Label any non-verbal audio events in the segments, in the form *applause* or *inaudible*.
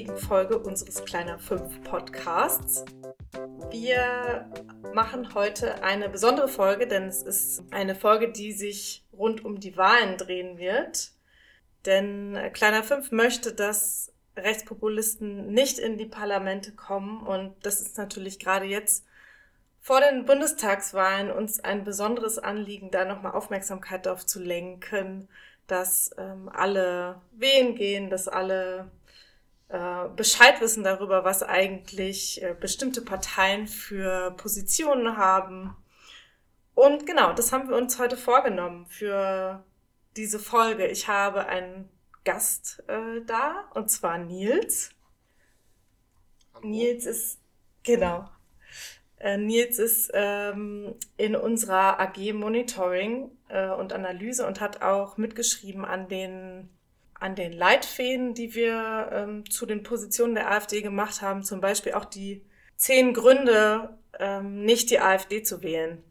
richtigen Folge unseres Kleiner 5 Podcasts. Wir machen heute eine besondere Folge, denn es ist eine Folge, die sich rund um die Wahlen drehen wird. Denn Kleiner 5 möchte, dass Rechtspopulisten nicht in die Parlamente kommen und das ist natürlich gerade jetzt vor den Bundestagswahlen uns ein besonderes Anliegen, da nochmal Aufmerksamkeit darauf zu lenken, dass ähm, alle wählen gehen, dass alle äh, Bescheid wissen darüber, was eigentlich äh, bestimmte Parteien für Positionen haben. Und genau, das haben wir uns heute vorgenommen für diese Folge. Ich habe einen Gast äh, da, und zwar Nils. Hallo. Nils ist, genau, äh, Nils ist ähm, in unserer AG Monitoring äh, und Analyse und hat auch mitgeschrieben an den an den Leitfäden, die wir ähm, zu den Positionen der AfD gemacht haben, zum Beispiel auch die zehn Gründe, ähm, nicht die AfD zu wählen.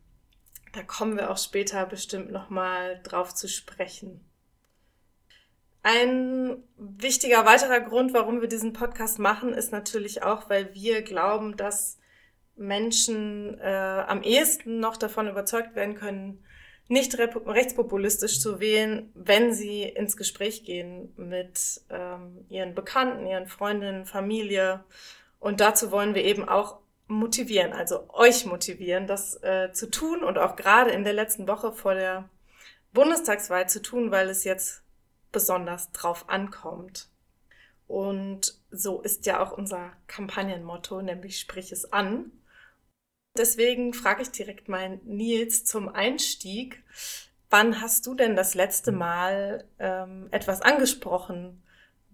Da kommen wir auch später bestimmt nochmal drauf zu sprechen. Ein wichtiger weiterer Grund, warum wir diesen Podcast machen, ist natürlich auch, weil wir glauben, dass Menschen äh, am ehesten noch davon überzeugt werden können, nicht rechtspopulistisch zu wählen, wenn sie ins Gespräch gehen mit ähm, ihren Bekannten, ihren Freundinnen, Familie. Und dazu wollen wir eben auch motivieren, also euch motivieren, das äh, zu tun und auch gerade in der letzten Woche vor der Bundestagswahl zu tun, weil es jetzt besonders drauf ankommt. Und so ist ja auch unser Kampagnenmotto, nämlich sprich es an. Deswegen frage ich direkt mal Nils zum Einstieg. Wann hast du denn das letzte Mal ähm, etwas angesprochen,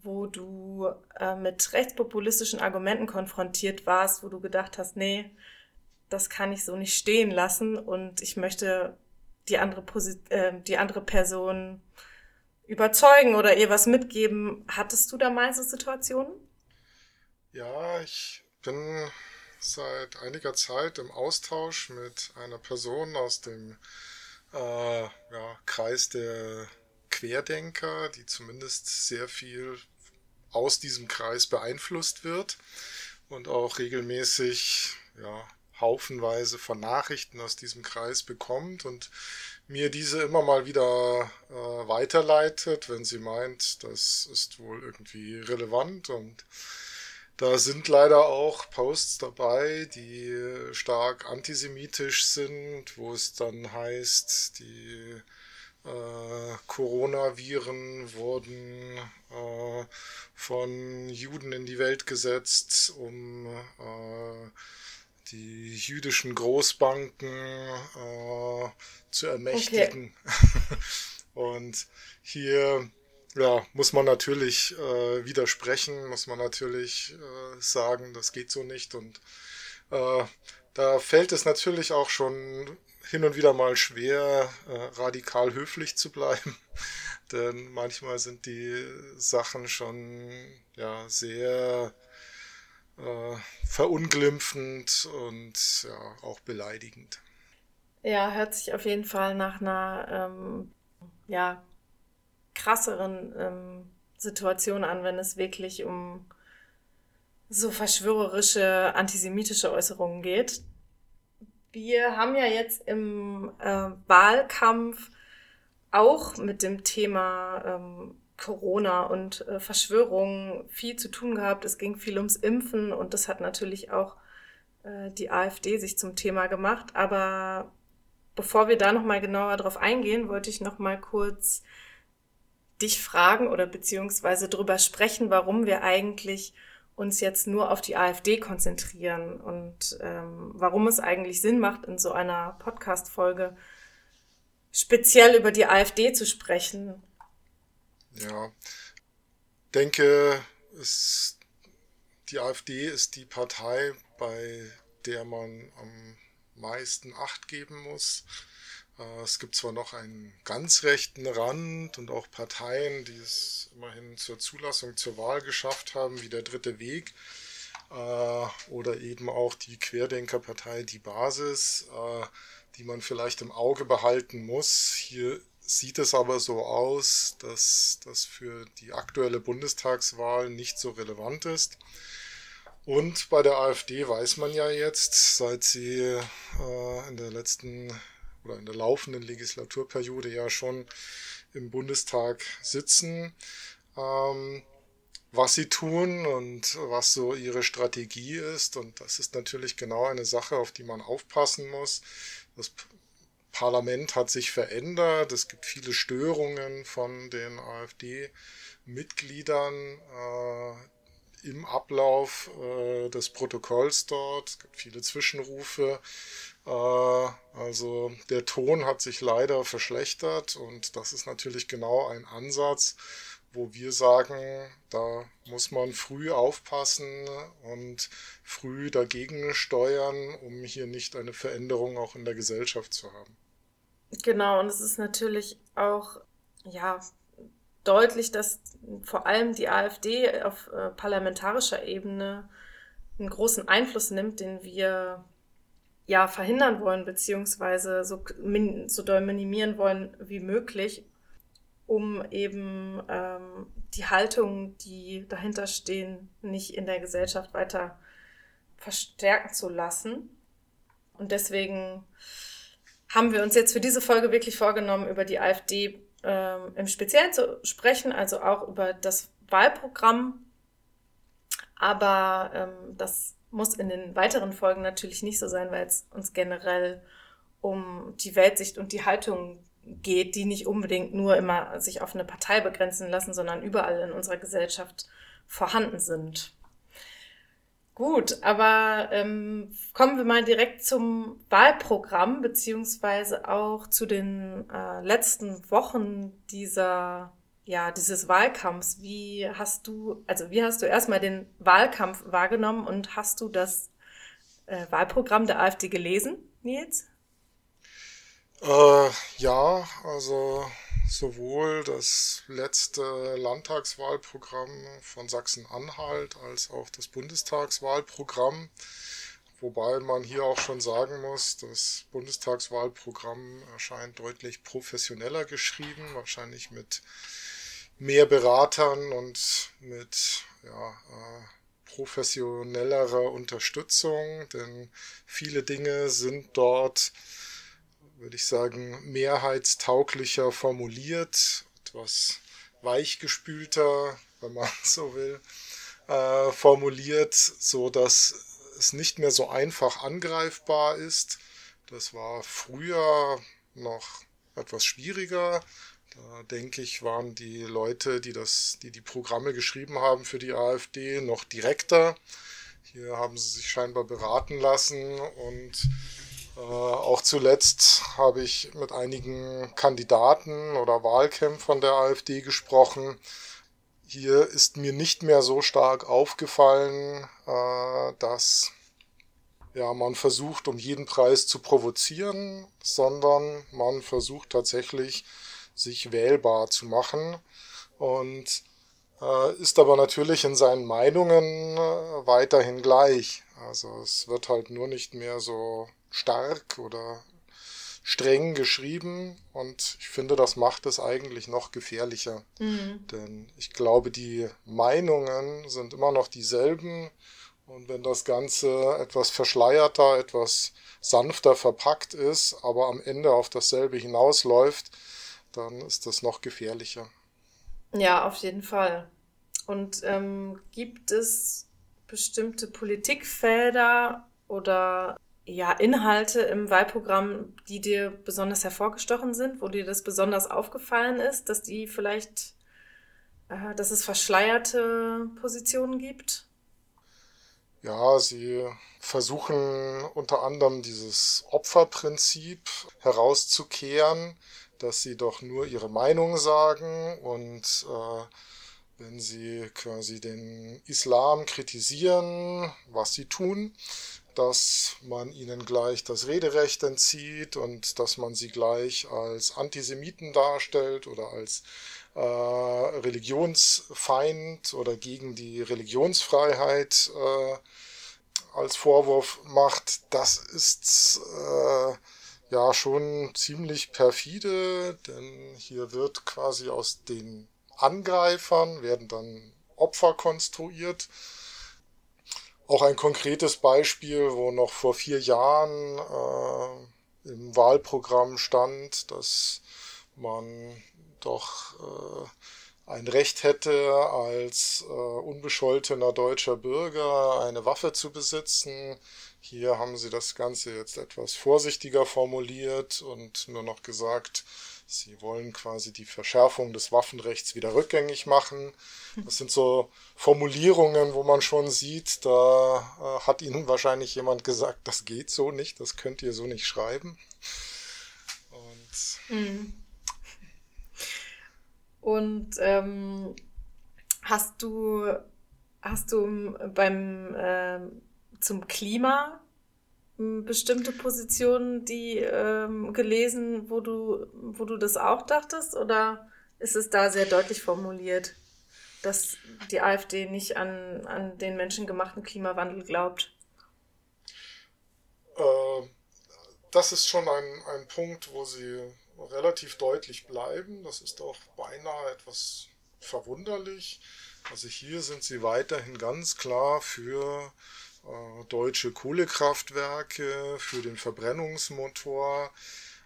wo du äh, mit rechtspopulistischen Argumenten konfrontiert warst, wo du gedacht hast, nee, das kann ich so nicht stehen lassen und ich möchte die andere, Posi äh, die andere Person überzeugen oder ihr was mitgeben. Hattest du da mal so Situationen? Ja, ich bin seit einiger Zeit im Austausch mit einer Person aus dem äh, ja, Kreis der Querdenker, die zumindest sehr viel aus diesem Kreis beeinflusst wird und auch regelmäßig ja, haufenweise von Nachrichten aus diesem Kreis bekommt und mir diese immer mal wieder äh, weiterleitet, wenn sie meint, das ist wohl irgendwie relevant und da sind leider auch Posts dabei, die stark antisemitisch sind, wo es dann heißt, die äh, Coronaviren wurden äh, von Juden in die Welt gesetzt, um äh, die jüdischen Großbanken äh, zu ermächtigen. Okay. *laughs* Und hier ja, muss man natürlich äh, widersprechen, muss man natürlich äh, sagen, das geht so nicht. Und äh, da fällt es natürlich auch schon hin und wieder mal schwer, äh, radikal höflich zu bleiben. *laughs* Denn manchmal sind die Sachen schon ja, sehr äh, verunglimpfend und ja, auch beleidigend. Ja, hört sich auf jeden Fall nach einer ähm, ja, krasseren ähm, Situationen an, wenn es wirklich um so verschwörerische antisemitische Äußerungen geht. Wir haben ja jetzt im äh, Wahlkampf auch mit dem Thema ähm, Corona und äh, Verschwörungen viel zu tun gehabt. Es ging viel ums Impfen und das hat natürlich auch äh, die AfD sich zum Thema gemacht. Aber bevor wir da nochmal genauer drauf eingehen, wollte ich nochmal kurz dich fragen oder beziehungsweise drüber sprechen, warum wir eigentlich uns jetzt nur auf die AfD konzentrieren und ähm, warum es eigentlich Sinn macht, in so einer Podcast-Folge speziell über die AfD zu sprechen. Ja, denke, es, die AfD ist die Partei, bei der man am meisten Acht geben muss. Äh, es gibt zwar noch einen ganz rechten Rand und auch Parteien, die es immerhin zur Zulassung zur Wahl geschafft haben, wie der Dritte Weg äh, oder eben auch die Querdenkerpartei Die Basis, äh, die man vielleicht im Auge behalten muss. Hier sieht es aber so aus, dass das für die aktuelle Bundestagswahl nicht so relevant ist. Und bei der AfD weiß man ja jetzt, seit sie in der letzten oder in der laufenden Legislaturperiode ja schon im Bundestag sitzen, ähm, was sie tun und was so ihre Strategie ist. Und das ist natürlich genau eine Sache, auf die man aufpassen muss. Das Parlament hat sich verändert. Es gibt viele Störungen von den AfD-Mitgliedern äh, im Ablauf äh, des Protokolls dort. Es gibt viele Zwischenrufe. Äh, also der Ton hat sich leider verschlechtert und das ist natürlich genau ein Ansatz, wo wir sagen, da muss man früh aufpassen und früh dagegen steuern, um hier nicht eine Veränderung auch in der Gesellschaft zu haben. Genau, und es ist natürlich auch ja deutlich, dass vor allem die AfD auf äh, parlamentarischer Ebene einen großen Einfluss nimmt, den wir ja verhindern wollen, beziehungsweise so, min, so doll minimieren wollen wie möglich, um eben ähm, die Haltungen, die dahinter stehen, nicht in der Gesellschaft weiter verstärken zu lassen. Und deswegen haben wir uns jetzt für diese Folge wirklich vorgenommen, über die AfD ähm, im Speziellen zu sprechen, also auch über das Wahlprogramm. Aber ähm, das muss in den weiteren Folgen natürlich nicht so sein, weil es uns generell um die Weltsicht und die Haltung geht, die nicht unbedingt nur immer sich auf eine Partei begrenzen lassen, sondern überall in unserer Gesellschaft vorhanden sind. Gut, aber ähm, kommen wir mal direkt zum Wahlprogramm, beziehungsweise auch zu den äh, letzten Wochen dieser, ja, dieses Wahlkampfs. Wie hast du, also wie hast du erstmal den Wahlkampf wahrgenommen und hast du das äh, Wahlprogramm der AfD gelesen, Nils? Äh, ja, also sowohl das letzte Landtagswahlprogramm von Sachsen-Anhalt als auch das Bundestagswahlprogramm. Wobei man hier auch schon sagen muss, das Bundestagswahlprogramm erscheint deutlich professioneller geschrieben, wahrscheinlich mit mehr Beratern und mit ja, äh, professionellerer Unterstützung, denn viele Dinge sind dort würde ich sagen, mehrheitstauglicher formuliert, etwas weichgespülter, wenn man *laughs* so will, äh, formuliert, so dass es nicht mehr so einfach angreifbar ist. Das war früher noch etwas schwieriger. Da denke ich, waren die Leute, die das, die die Programme geschrieben haben für die AfD, noch direkter. Hier haben sie sich scheinbar beraten lassen und äh, auch zuletzt habe ich mit einigen Kandidaten oder Wahlkämpfern der AfD gesprochen. Hier ist mir nicht mehr so stark aufgefallen, äh, dass ja, man versucht, um jeden Preis zu provozieren, sondern man versucht tatsächlich, sich wählbar zu machen und äh, ist aber natürlich in seinen Meinungen äh, weiterhin gleich. Also es wird halt nur nicht mehr so stark oder streng geschrieben und ich finde, das macht es eigentlich noch gefährlicher. Mhm. Denn ich glaube, die Meinungen sind immer noch dieselben und wenn das Ganze etwas verschleierter, etwas sanfter verpackt ist, aber am Ende auf dasselbe hinausläuft, dann ist das noch gefährlicher. Ja, auf jeden Fall. Und ähm, gibt es bestimmte Politikfelder oder ja, Inhalte im Wahlprogramm, die dir besonders hervorgestochen sind, wo dir das besonders aufgefallen ist, dass die vielleicht, äh, dass es verschleierte Positionen gibt? Ja, sie versuchen unter anderem dieses Opferprinzip herauszukehren, dass sie doch nur ihre Meinung sagen und äh, wenn sie quasi den Islam kritisieren, was sie tun, dass man ihnen gleich das Rederecht entzieht und dass man sie gleich als Antisemiten darstellt oder als äh, Religionsfeind oder gegen die Religionsfreiheit äh, als Vorwurf macht, das ist äh, ja schon ziemlich perfide, denn hier wird quasi aus den Angreifern werden dann Opfer konstruiert. Auch ein konkretes Beispiel, wo noch vor vier Jahren äh, im Wahlprogramm stand, dass man doch äh, ein Recht hätte, als äh, unbescholtener deutscher Bürger eine Waffe zu besitzen. Hier haben sie das Ganze jetzt etwas vorsichtiger formuliert und nur noch gesagt, Sie wollen quasi die Verschärfung des Waffenrechts wieder rückgängig machen. Das sind so Formulierungen, wo man schon sieht, da äh, hat Ihnen wahrscheinlich jemand gesagt, das geht so nicht, das könnt ihr so nicht schreiben. Und, mhm. Und ähm, hast du hast du beim äh, zum Klima bestimmte Positionen, die ähm, gelesen, wo du, wo du das auch dachtest, oder ist es da sehr deutlich formuliert, dass die AfD nicht an, an den menschengemachten Klimawandel glaubt? Äh, das ist schon ein, ein Punkt, wo sie relativ deutlich bleiben. Das ist auch beinahe etwas verwunderlich. Also hier sind sie weiterhin ganz klar für äh, deutsche Kohlekraftwerke für den Verbrennungsmotor.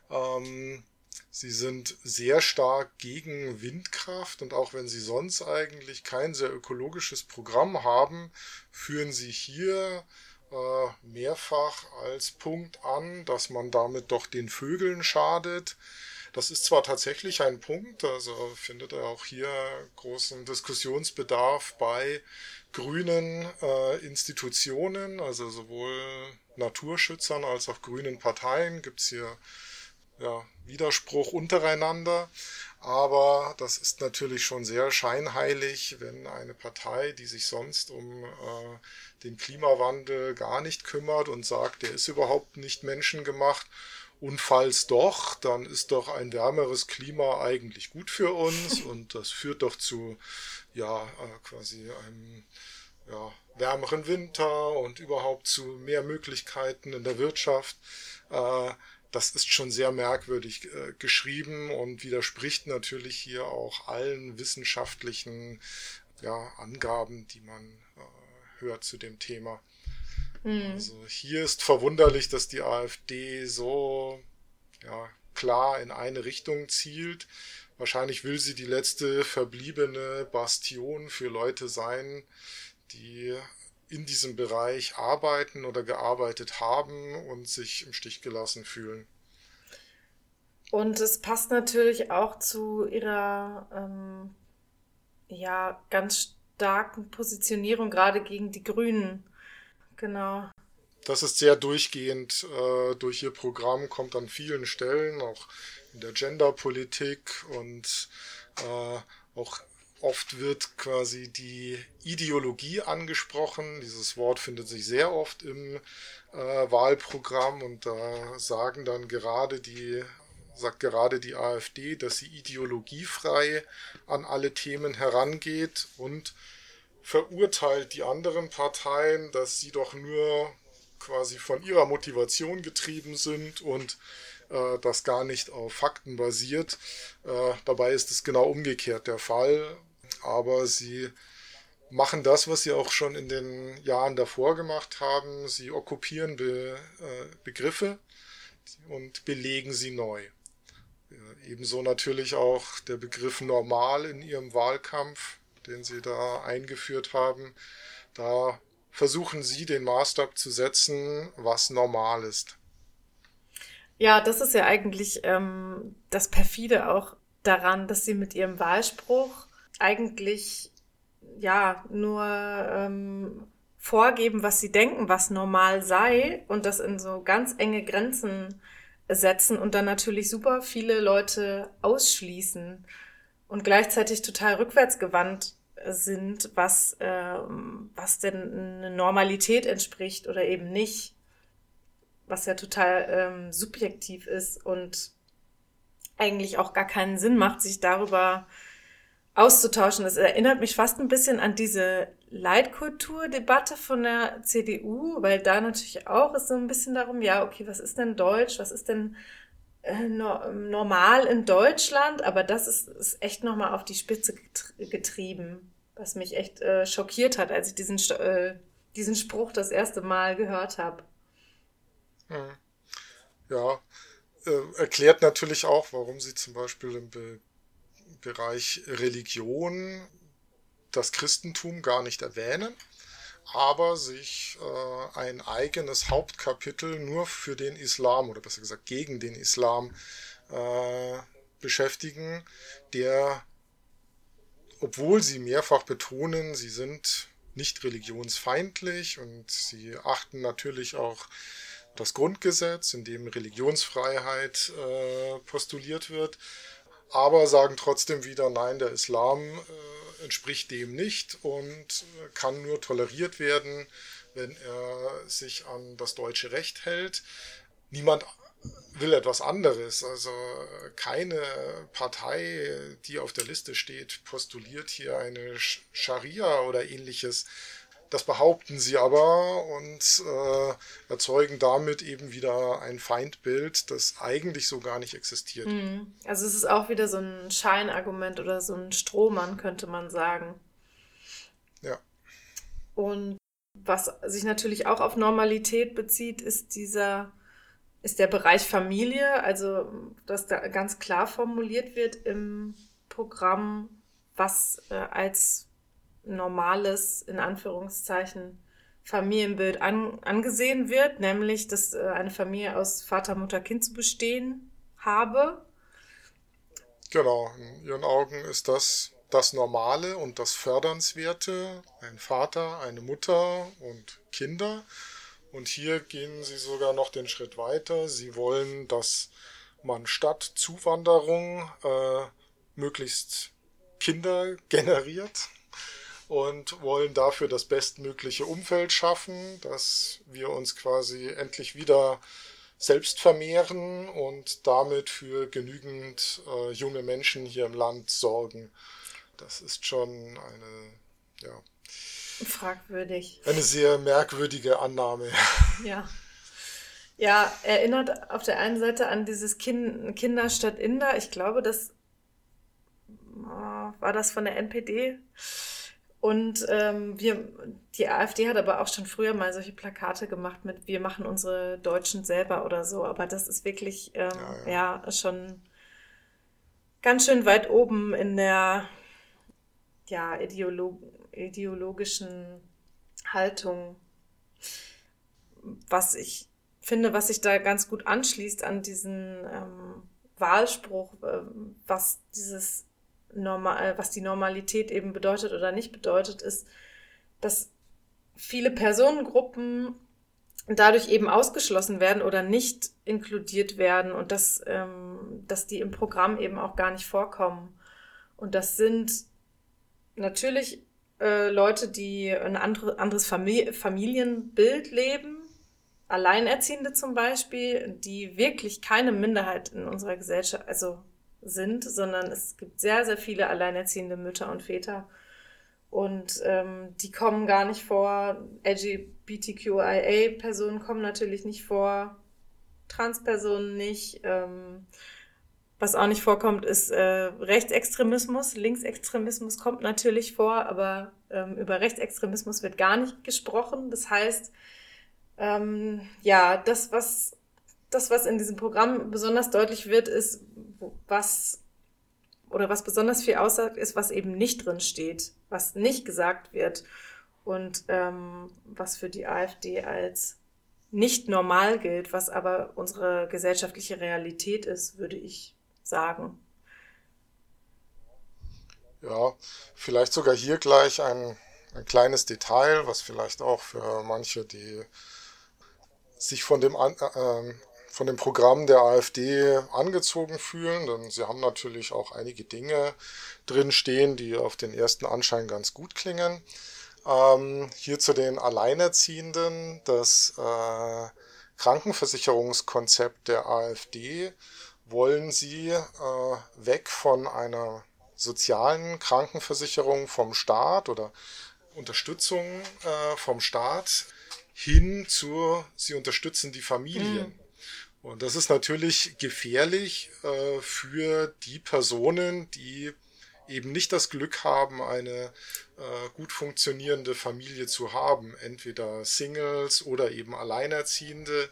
Ähm, sie sind sehr stark gegen Windkraft und auch wenn sie sonst eigentlich kein sehr ökologisches Programm haben, führen sie hier äh, mehrfach als Punkt an, dass man damit doch den Vögeln schadet. Das ist zwar tatsächlich ein Punkt, also findet er auch hier großen Diskussionsbedarf bei grünen äh, Institutionen, also sowohl Naturschützern als auch grünen Parteien gibt es hier ja, Widerspruch untereinander. Aber das ist natürlich schon sehr scheinheilig, wenn eine Partei, die sich sonst um äh, den Klimawandel gar nicht kümmert und sagt, der ist überhaupt nicht menschengemacht, und falls doch, dann ist doch ein wärmeres Klima eigentlich gut für uns *laughs* und das führt doch zu ja äh, quasi einem ja, wärmeren Winter und überhaupt zu mehr Möglichkeiten in der Wirtschaft. Äh, das ist schon sehr merkwürdig äh, geschrieben und widerspricht natürlich hier auch allen wissenschaftlichen ja, Angaben, die man hört zu dem Thema. Mhm. Also hier ist verwunderlich, dass die AfD so ja, klar in eine Richtung zielt. Wahrscheinlich will sie die letzte verbliebene Bastion für Leute sein, die in diesem Bereich arbeiten oder gearbeitet haben und sich im Stich gelassen fühlen. Und es passt natürlich auch zu ihrer ähm, ja ganz starken Positionierung gerade gegen die Grünen. Genau. Das ist sehr durchgehend äh, durch ihr Programm, kommt an vielen Stellen, auch in der Genderpolitik und äh, auch oft wird quasi die Ideologie angesprochen. Dieses Wort findet sich sehr oft im äh, Wahlprogramm und da sagen dann gerade die sagt gerade die AfD, dass sie ideologiefrei an alle Themen herangeht und verurteilt die anderen Parteien, dass sie doch nur quasi von ihrer Motivation getrieben sind und äh, das gar nicht auf Fakten basiert. Äh, dabei ist es genau umgekehrt der Fall. Aber sie machen das, was sie auch schon in den Jahren davor gemacht haben. Sie okkupieren Be äh, Begriffe und belegen sie neu. Ebenso natürlich auch der Begriff normal in ihrem Wahlkampf den sie da eingeführt haben. Da versuchen sie den Maßstab zu setzen, was normal ist. Ja, das ist ja eigentlich ähm, das perfide auch daran, dass sie mit ihrem Wahlspruch eigentlich ja nur ähm, vorgeben, was sie denken, was normal sei und das in so ganz enge Grenzen setzen und dann natürlich super viele Leute ausschließen und gleichzeitig total rückwärtsgewandt sind, was, äh, was denn eine Normalität entspricht oder eben nicht, was ja total ähm, subjektiv ist und eigentlich auch gar keinen Sinn macht, sich darüber auszutauschen. Das erinnert mich fast ein bisschen an diese Leitkulturdebatte von der CDU, weil da natürlich auch ist so ein bisschen darum, ja, okay, was ist denn Deutsch, was ist denn no normal in Deutschland, aber das ist, ist echt nochmal auf die Spitze getrieben, was mich echt äh, schockiert hat, als ich diesen, äh, diesen Spruch das erste Mal gehört habe. Hm. Ja, äh, erklärt natürlich auch, warum sie zum Beispiel im Be Bereich Religion das Christentum gar nicht erwähnen, aber sich äh, ein eigenes Hauptkapitel nur für den Islam oder besser gesagt gegen den Islam äh, beschäftigen, der, obwohl sie mehrfach betonen, sie sind nicht religionsfeindlich und sie achten natürlich auch das Grundgesetz, in dem Religionsfreiheit äh, postuliert wird, aber sagen trotzdem wieder, nein, der Islam äh, entspricht dem nicht und kann nur toleriert werden, wenn er sich an das deutsche Recht hält. Niemand will etwas anderes. Also keine Partei, die auf der Liste steht, postuliert hier eine Scharia oder ähnliches. Das behaupten sie aber und äh, erzeugen damit eben wieder ein Feindbild, das eigentlich so gar nicht existiert. Mhm. Also es ist auch wieder so ein Scheinargument oder so ein Strohmann, könnte man sagen. Ja. Und was sich natürlich auch auf Normalität bezieht, ist dieser, ist der Bereich Familie, also dass da ganz klar formuliert wird im Programm, was äh, als normales, in Anführungszeichen, Familienbild an, angesehen wird, nämlich dass äh, eine Familie aus Vater, Mutter, Kind zu bestehen habe. Genau, in ihren Augen ist das das Normale und das Fördernswerte, ein Vater, eine Mutter und Kinder. Und hier gehen sie sogar noch den Schritt weiter. Sie wollen, dass man statt Zuwanderung äh, möglichst Kinder generiert und wollen dafür das bestmögliche Umfeld schaffen, dass wir uns quasi endlich wieder selbst vermehren und damit für genügend äh, junge Menschen hier im Land sorgen. Das ist schon eine, ja. Fragwürdig. Eine sehr merkwürdige Annahme. *laughs* Ja. Ja, erinnert auf der einen Seite an dieses kind, Kinder statt Inder. Ich glaube, das oh, war das von der NPD und ähm, wir, die AfD hat aber auch schon früher mal solche Plakate gemacht mit Wir machen unsere Deutschen selber oder so. Aber das ist wirklich ähm, ja, ja. ja, schon ganz schön weit oben in der ja, ideolog ideologischen Haltung. Was ich finde, was sich da ganz gut anschließt an diesen ähm, Wahlspruch, äh, was dieses normal, was die Normalität eben bedeutet oder nicht bedeutet, ist, dass viele Personengruppen dadurch eben ausgeschlossen werden oder nicht inkludiert werden und dass, ähm, dass die im Programm eben auch gar nicht vorkommen. Und das sind natürlich äh, Leute, die ein andere, anderes Famili Familienbild leben, Alleinerziehende zum Beispiel, die wirklich keine Minderheit in unserer Gesellschaft, also sind, sondern es gibt sehr, sehr viele alleinerziehende Mütter und Väter. Und ähm, die kommen gar nicht vor. LGBTQIA-Personen kommen natürlich nicht vor. Transpersonen nicht. Ähm, was auch nicht vorkommt, ist äh, Rechtsextremismus. Linksextremismus kommt natürlich vor, aber ähm, über Rechtsextremismus wird gar nicht gesprochen. Das heißt, ähm, ja, das, was das, was in diesem Programm besonders deutlich wird, ist, was oder was besonders viel aussagt, ist, was eben nicht drin steht, was nicht gesagt wird und ähm, was für die AfD als nicht normal gilt, was aber unsere gesellschaftliche Realität ist, würde ich sagen. Ja, vielleicht sogar hier gleich ein, ein kleines Detail, was vielleicht auch für manche, die sich von dem an, äh, von dem Programm der AfD angezogen fühlen, denn sie haben natürlich auch einige Dinge drin stehen, die auf den ersten Anschein ganz gut klingen. Ähm, hier zu den Alleinerziehenden, das äh, Krankenversicherungskonzept der AfD wollen sie äh, weg von einer sozialen Krankenversicherung vom Staat oder Unterstützung äh, vom Staat hin zu, sie unterstützen die Familien. Mhm. Und das ist natürlich gefährlich äh, für die Personen, die eben nicht das Glück haben, eine äh, gut funktionierende Familie zu haben. Entweder Singles oder eben Alleinerziehende.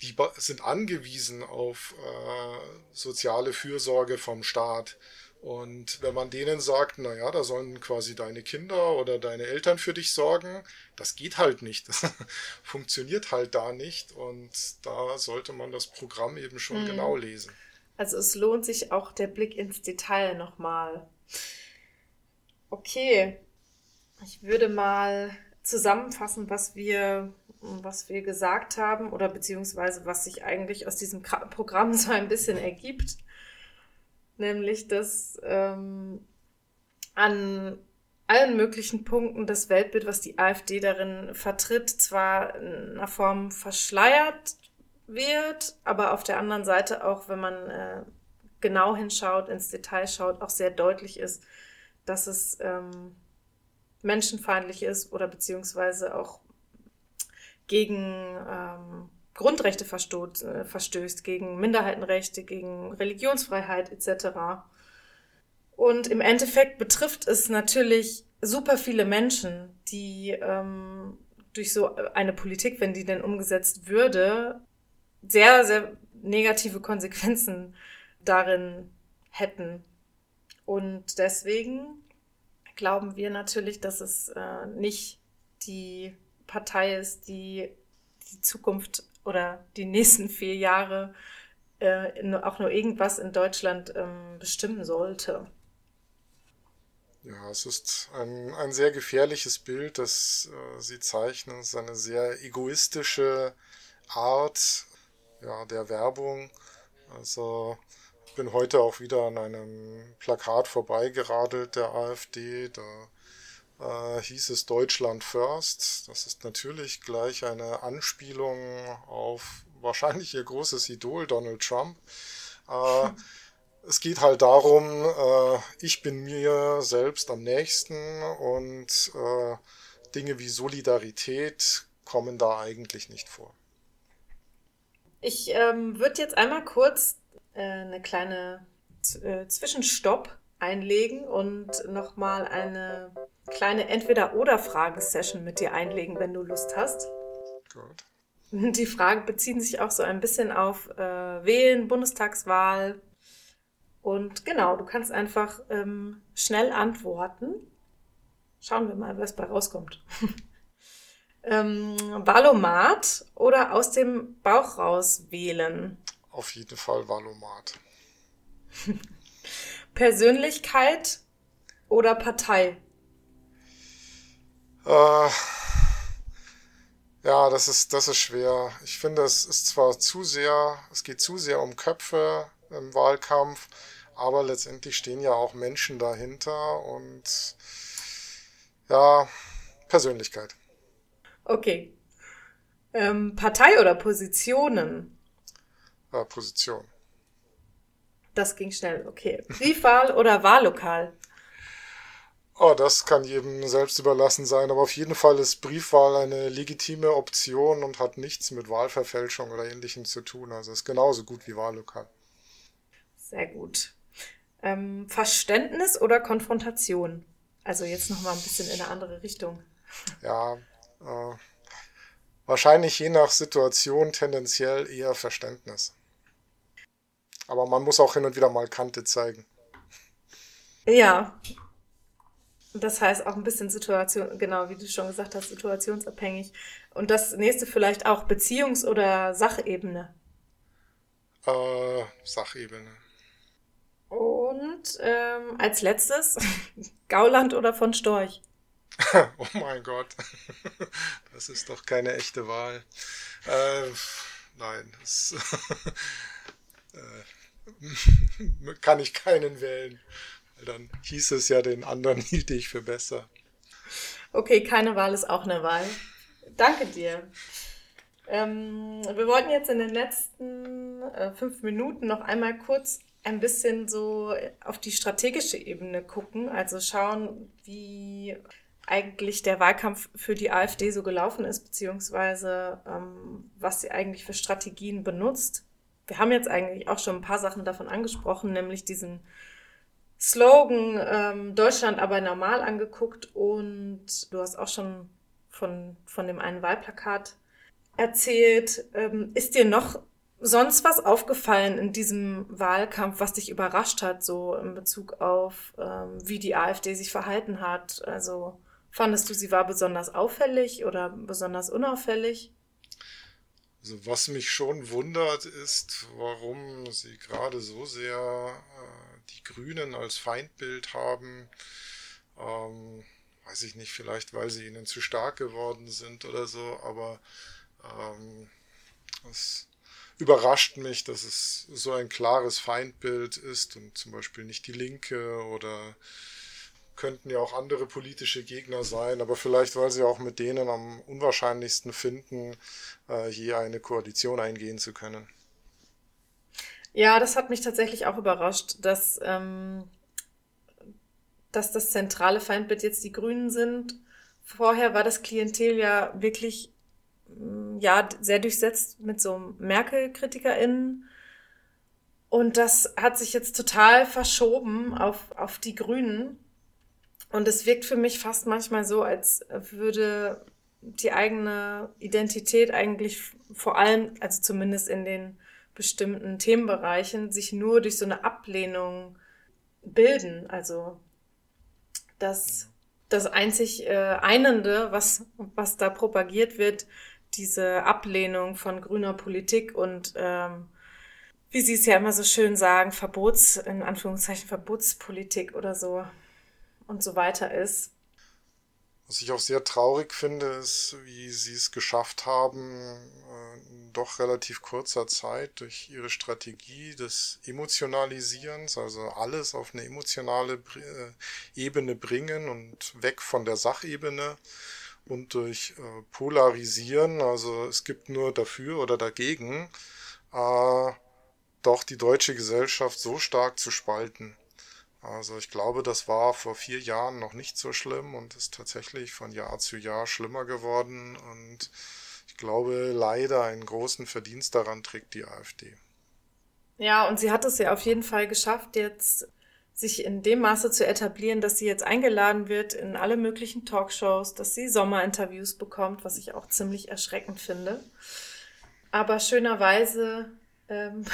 Die sind angewiesen auf äh, soziale Fürsorge vom Staat. Und wenn man denen sagt, na ja, da sollen quasi deine Kinder oder deine Eltern für dich sorgen, das geht halt nicht. Das *laughs* funktioniert halt da nicht. Und da sollte man das Programm eben schon mhm. genau lesen. Also es lohnt sich auch der Blick ins Detail nochmal. Okay, ich würde mal zusammenfassen, was wir, was wir gesagt haben oder beziehungsweise was sich eigentlich aus diesem Programm so ein bisschen ergibt nämlich dass ähm, an allen möglichen Punkten das Weltbild, was die AfD darin vertritt, zwar in einer Form verschleiert wird, aber auf der anderen Seite auch, wenn man äh, genau hinschaut, ins Detail schaut, auch sehr deutlich ist, dass es ähm, menschenfeindlich ist oder beziehungsweise auch gegen ähm, Grundrechte verstoß, äh, verstößt, gegen Minderheitenrechte, gegen Religionsfreiheit etc. Und im Endeffekt betrifft es natürlich super viele Menschen, die ähm, durch so eine Politik, wenn die denn umgesetzt würde, sehr, sehr negative Konsequenzen darin hätten. Und deswegen glauben wir natürlich, dass es äh, nicht die Partei ist, die die Zukunft oder die nächsten vier Jahre äh, auch nur irgendwas in Deutschland ähm, bestimmen sollte. Ja, es ist ein, ein sehr gefährliches Bild, das äh, Sie zeichnen. Es ist eine sehr egoistische Art ja, der Werbung. Also ich bin heute auch wieder an einem Plakat vorbeigeradelt der AfD. Da äh, hieß es Deutschland First. Das ist natürlich gleich eine Anspielung auf wahrscheinlich ihr großes Idol Donald Trump. Äh, es geht halt darum, äh, ich bin mir selbst am nächsten und äh, Dinge wie Solidarität kommen da eigentlich nicht vor. Ich ähm, würde jetzt einmal kurz äh, eine kleine äh, Zwischenstopp einlegen und nochmal eine kleine Entweder-Oder-Fragen-Session mit dir einlegen, wenn du Lust hast. Gut. Die Fragen beziehen sich auch so ein bisschen auf äh, Wählen, Bundestagswahl. Und genau, du kannst einfach ähm, schnell antworten. Schauen wir mal, was bei rauskommt. *laughs* ähm, Valomat oder aus dem Bauch raus wählen? Auf jeden Fall Valomat. *laughs* Persönlichkeit oder Partei? Äh, ja, das ist, das ist schwer. Ich finde, es ist zwar zu sehr, es geht zu sehr um Köpfe im Wahlkampf, aber letztendlich stehen ja auch Menschen dahinter und ja, Persönlichkeit. Okay. Ähm, Partei oder Positionen? Ja, Position. Das ging schnell, okay. Briefwahl oder Wahllokal? Oh, das kann jedem selbst überlassen sein, aber auf jeden Fall ist Briefwahl eine legitime Option und hat nichts mit Wahlverfälschung oder ähnlichem zu tun. Also ist genauso gut wie Wahllokal. Sehr gut. Ähm, Verständnis oder Konfrontation? Also jetzt nochmal ein bisschen in eine andere Richtung. Ja, äh, wahrscheinlich je nach Situation tendenziell eher Verständnis. Aber man muss auch hin und wieder mal Kante zeigen. Ja, das heißt auch ein bisschen Situation, genau, wie du schon gesagt hast, situationsabhängig. Und das nächste vielleicht auch Beziehungs- oder Sachebene. Äh, Sachebene. Und ähm, als letztes *laughs* Gauland oder von Storch. *laughs* oh mein Gott, *laughs* das ist doch keine echte Wahl. Äh, nein, das äh, kann ich keinen wählen. Dann hieß es ja, den anderen *laughs* hielt ich für besser. Okay, keine Wahl ist auch eine Wahl. Danke dir. Ähm, wir wollten jetzt in den letzten äh, fünf Minuten noch einmal kurz ein bisschen so auf die strategische Ebene gucken, also schauen, wie eigentlich der Wahlkampf für die AfD so gelaufen ist, beziehungsweise ähm, was sie eigentlich für Strategien benutzt. Wir haben jetzt eigentlich auch schon ein paar Sachen davon angesprochen, nämlich diesen Slogan ähm, Deutschland aber normal angeguckt und du hast auch schon von, von dem einen Wahlplakat erzählt. Ähm, ist dir noch sonst was aufgefallen in diesem Wahlkampf, was dich überrascht hat, so in Bezug auf, ähm, wie die AfD sich verhalten hat? Also fandest du, sie war besonders auffällig oder besonders unauffällig? Also was mich schon wundert, ist, warum sie gerade so sehr die Grünen als Feindbild haben. Ähm, weiß ich nicht, vielleicht weil sie ihnen zu stark geworden sind oder so, aber ähm, es überrascht mich, dass es so ein klares Feindbild ist und zum Beispiel nicht die Linke oder könnten ja auch andere politische Gegner sein, aber vielleicht, weil sie auch mit denen am unwahrscheinlichsten finden, äh, hier eine Koalition eingehen zu können. Ja, das hat mich tatsächlich auch überrascht, dass, ähm, dass das zentrale Feindbild jetzt die Grünen sind. Vorher war das Klientel ja wirklich Mm, ja, sehr durchsetzt mit so Merkel-KritikerInnen. Und das hat sich jetzt total verschoben auf, auf die Grünen. Und es wirkt für mich fast manchmal so, als würde die eigene Identität eigentlich vor allem, also zumindest in den bestimmten Themenbereichen, sich nur durch so eine Ablehnung bilden. Also das, das einzig äh, Einende, was, was da propagiert wird, diese Ablehnung von grüner Politik und ähm, wie Sie es ja immer so schön sagen, Verbots, in Anführungszeichen Verbotspolitik oder so und so weiter ist. Was ich auch sehr traurig finde, ist, wie Sie es geschafft haben, äh, doch relativ kurzer Zeit durch Ihre Strategie des Emotionalisierens, also alles auf eine emotionale äh, Ebene bringen und weg von der Sachebene und durch äh, Polarisieren, also es gibt nur dafür oder dagegen, äh, doch die deutsche Gesellschaft so stark zu spalten. Also ich glaube, das war vor vier Jahren noch nicht so schlimm und ist tatsächlich von Jahr zu Jahr schlimmer geworden und glaube leider einen großen Verdienst daran trägt die AfD. Ja, und sie hat es ja auf jeden Fall geschafft, jetzt sich in dem Maße zu etablieren, dass sie jetzt eingeladen wird in alle möglichen Talkshows, dass sie Sommerinterviews bekommt, was ich auch ziemlich erschreckend finde. Aber schönerweise ähm,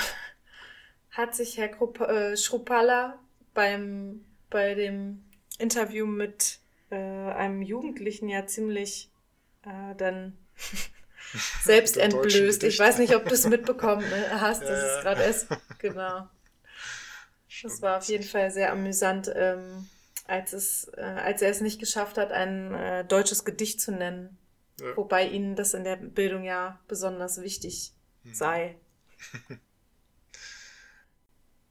*laughs* hat sich Herr äh, Schrupalla beim, bei dem Interview mit äh, einem Jugendlichen ja ziemlich äh, dann *laughs* selbst entblößt. Ich weiß nicht, ob du es mitbekommen hast. Das ja, ist gerade erst, genau. Das war auf jeden Fall sehr amüsant, ähm, als, es, äh, als er es nicht geschafft hat, ein äh, deutsches Gedicht zu nennen. Ja. Wobei ihnen das in der Bildung ja besonders wichtig hm. sei. *laughs*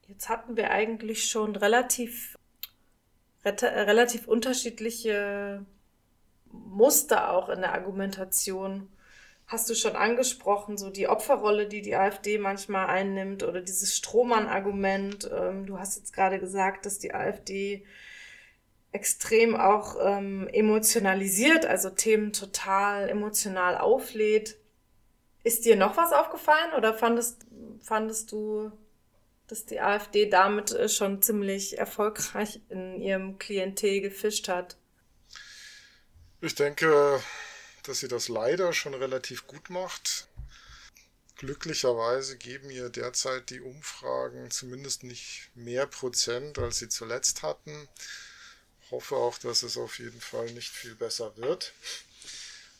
Jetzt hatten wir eigentlich schon relativ, relativ unterschiedliche Muster auch in der Argumentation hast du schon angesprochen, so die Opferrolle, die die AfD manchmal einnimmt oder dieses Strohmann-Argument. Ähm, du hast jetzt gerade gesagt, dass die AfD extrem auch ähm, emotionalisiert, also Themen total emotional auflädt. Ist dir noch was aufgefallen oder fandest, fandest du, dass die AfD damit äh, schon ziemlich erfolgreich in ihrem Klientel gefischt hat? Ich denke, dass sie das leider schon relativ gut macht. Glücklicherweise geben ihr derzeit die Umfragen zumindest nicht mehr Prozent, als sie zuletzt hatten. Hoffe auch, dass es auf jeden Fall nicht viel besser wird.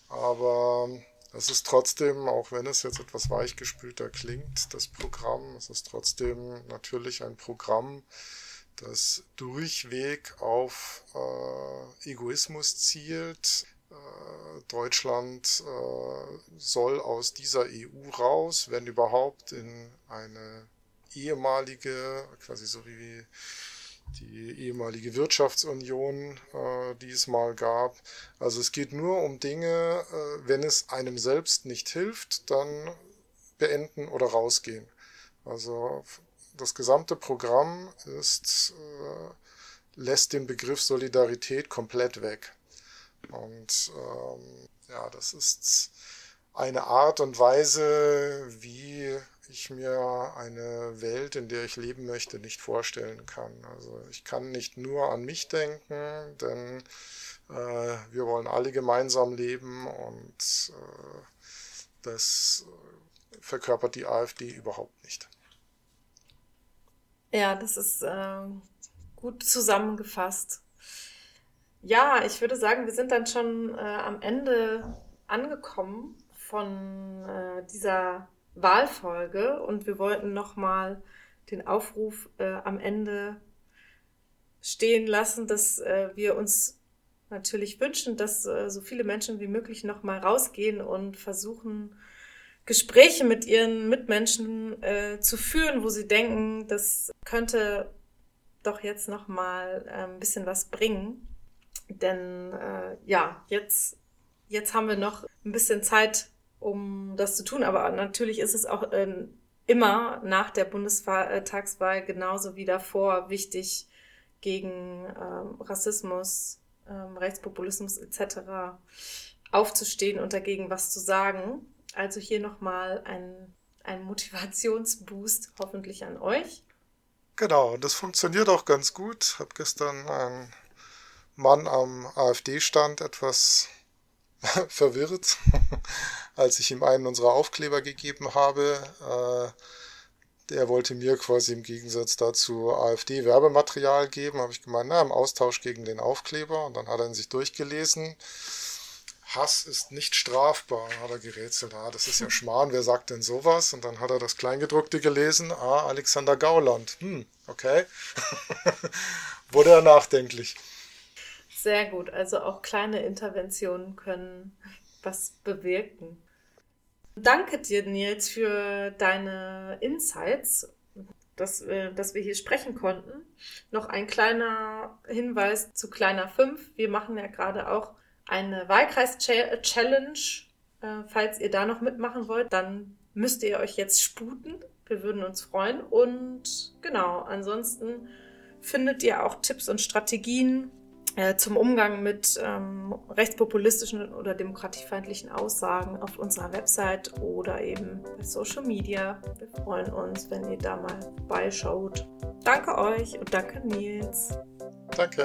Aber es ist trotzdem, auch wenn es jetzt etwas weichgespülter klingt, das Programm, es ist trotzdem natürlich ein Programm, das durchweg auf äh, Egoismus zielt, Deutschland äh, soll aus dieser EU raus, wenn überhaupt in eine ehemalige, quasi so wie die ehemalige Wirtschaftsunion, äh, die es mal gab. Also es geht nur um Dinge, äh, wenn es einem selbst nicht hilft, dann beenden oder rausgehen. Also das gesamte Programm ist, äh, lässt den Begriff Solidarität komplett weg. Und ähm, ja, das ist eine Art und Weise, wie ich mir eine Welt, in der ich leben möchte, nicht vorstellen kann. Also ich kann nicht nur an mich denken, denn äh, wir wollen alle gemeinsam leben und äh, das verkörpert die AfD überhaupt nicht. Ja, das ist äh, gut zusammengefasst. Ja, ich würde sagen, wir sind dann schon äh, am Ende angekommen von äh, dieser Wahlfolge und wir wollten nochmal den Aufruf äh, am Ende stehen lassen, dass äh, wir uns natürlich wünschen, dass äh, so viele Menschen wie möglich nochmal rausgehen und versuchen, Gespräche mit ihren Mitmenschen äh, zu führen, wo sie denken, das könnte doch jetzt nochmal ein bisschen was bringen. Denn äh, ja, jetzt, jetzt haben wir noch ein bisschen Zeit, um das zu tun. Aber natürlich ist es auch äh, immer nach der Bundestagswahl genauso wie davor wichtig, gegen ähm, Rassismus, ähm, Rechtspopulismus etc. aufzustehen und dagegen was zu sagen. Also hier nochmal ein, ein Motivationsboost hoffentlich an euch. Genau, und das funktioniert auch ganz gut. Ich habe gestern einen Mann am AfD-Stand etwas *laughs* verwirrt, *laughs* als ich ihm einen unserer Aufkleber gegeben habe. Äh, der wollte mir quasi im Gegensatz dazu AfD-Werbematerial geben. Habe ich gemeint, na, im Austausch gegen den Aufkleber. Und dann hat er ihn sich durchgelesen. Hass ist nicht strafbar, hat er gerätselt. Ah, das ist ja *laughs* Schmarrn, wer sagt denn sowas? Und dann hat er das Kleingedruckte gelesen. Ah, Alexander Gauland. Hm, okay. Wurde er nachdenklich. Sehr gut. Also auch kleine Interventionen können was bewirken. Danke dir, Nils, für deine Insights, dass, äh, dass wir hier sprechen konnten. Noch ein kleiner Hinweis zu Kleiner 5. Wir machen ja gerade auch eine Wahlkreis-Challenge. Äh, falls ihr da noch mitmachen wollt, dann müsst ihr euch jetzt sputen. Wir würden uns freuen. Und genau, ansonsten findet ihr auch Tipps und Strategien zum Umgang mit ähm, rechtspopulistischen oder demokratiefeindlichen Aussagen auf unserer Website oder eben bei Social Media. Wir freuen uns, wenn ihr da mal vorbeischaut. Danke euch und danke Nils. Danke.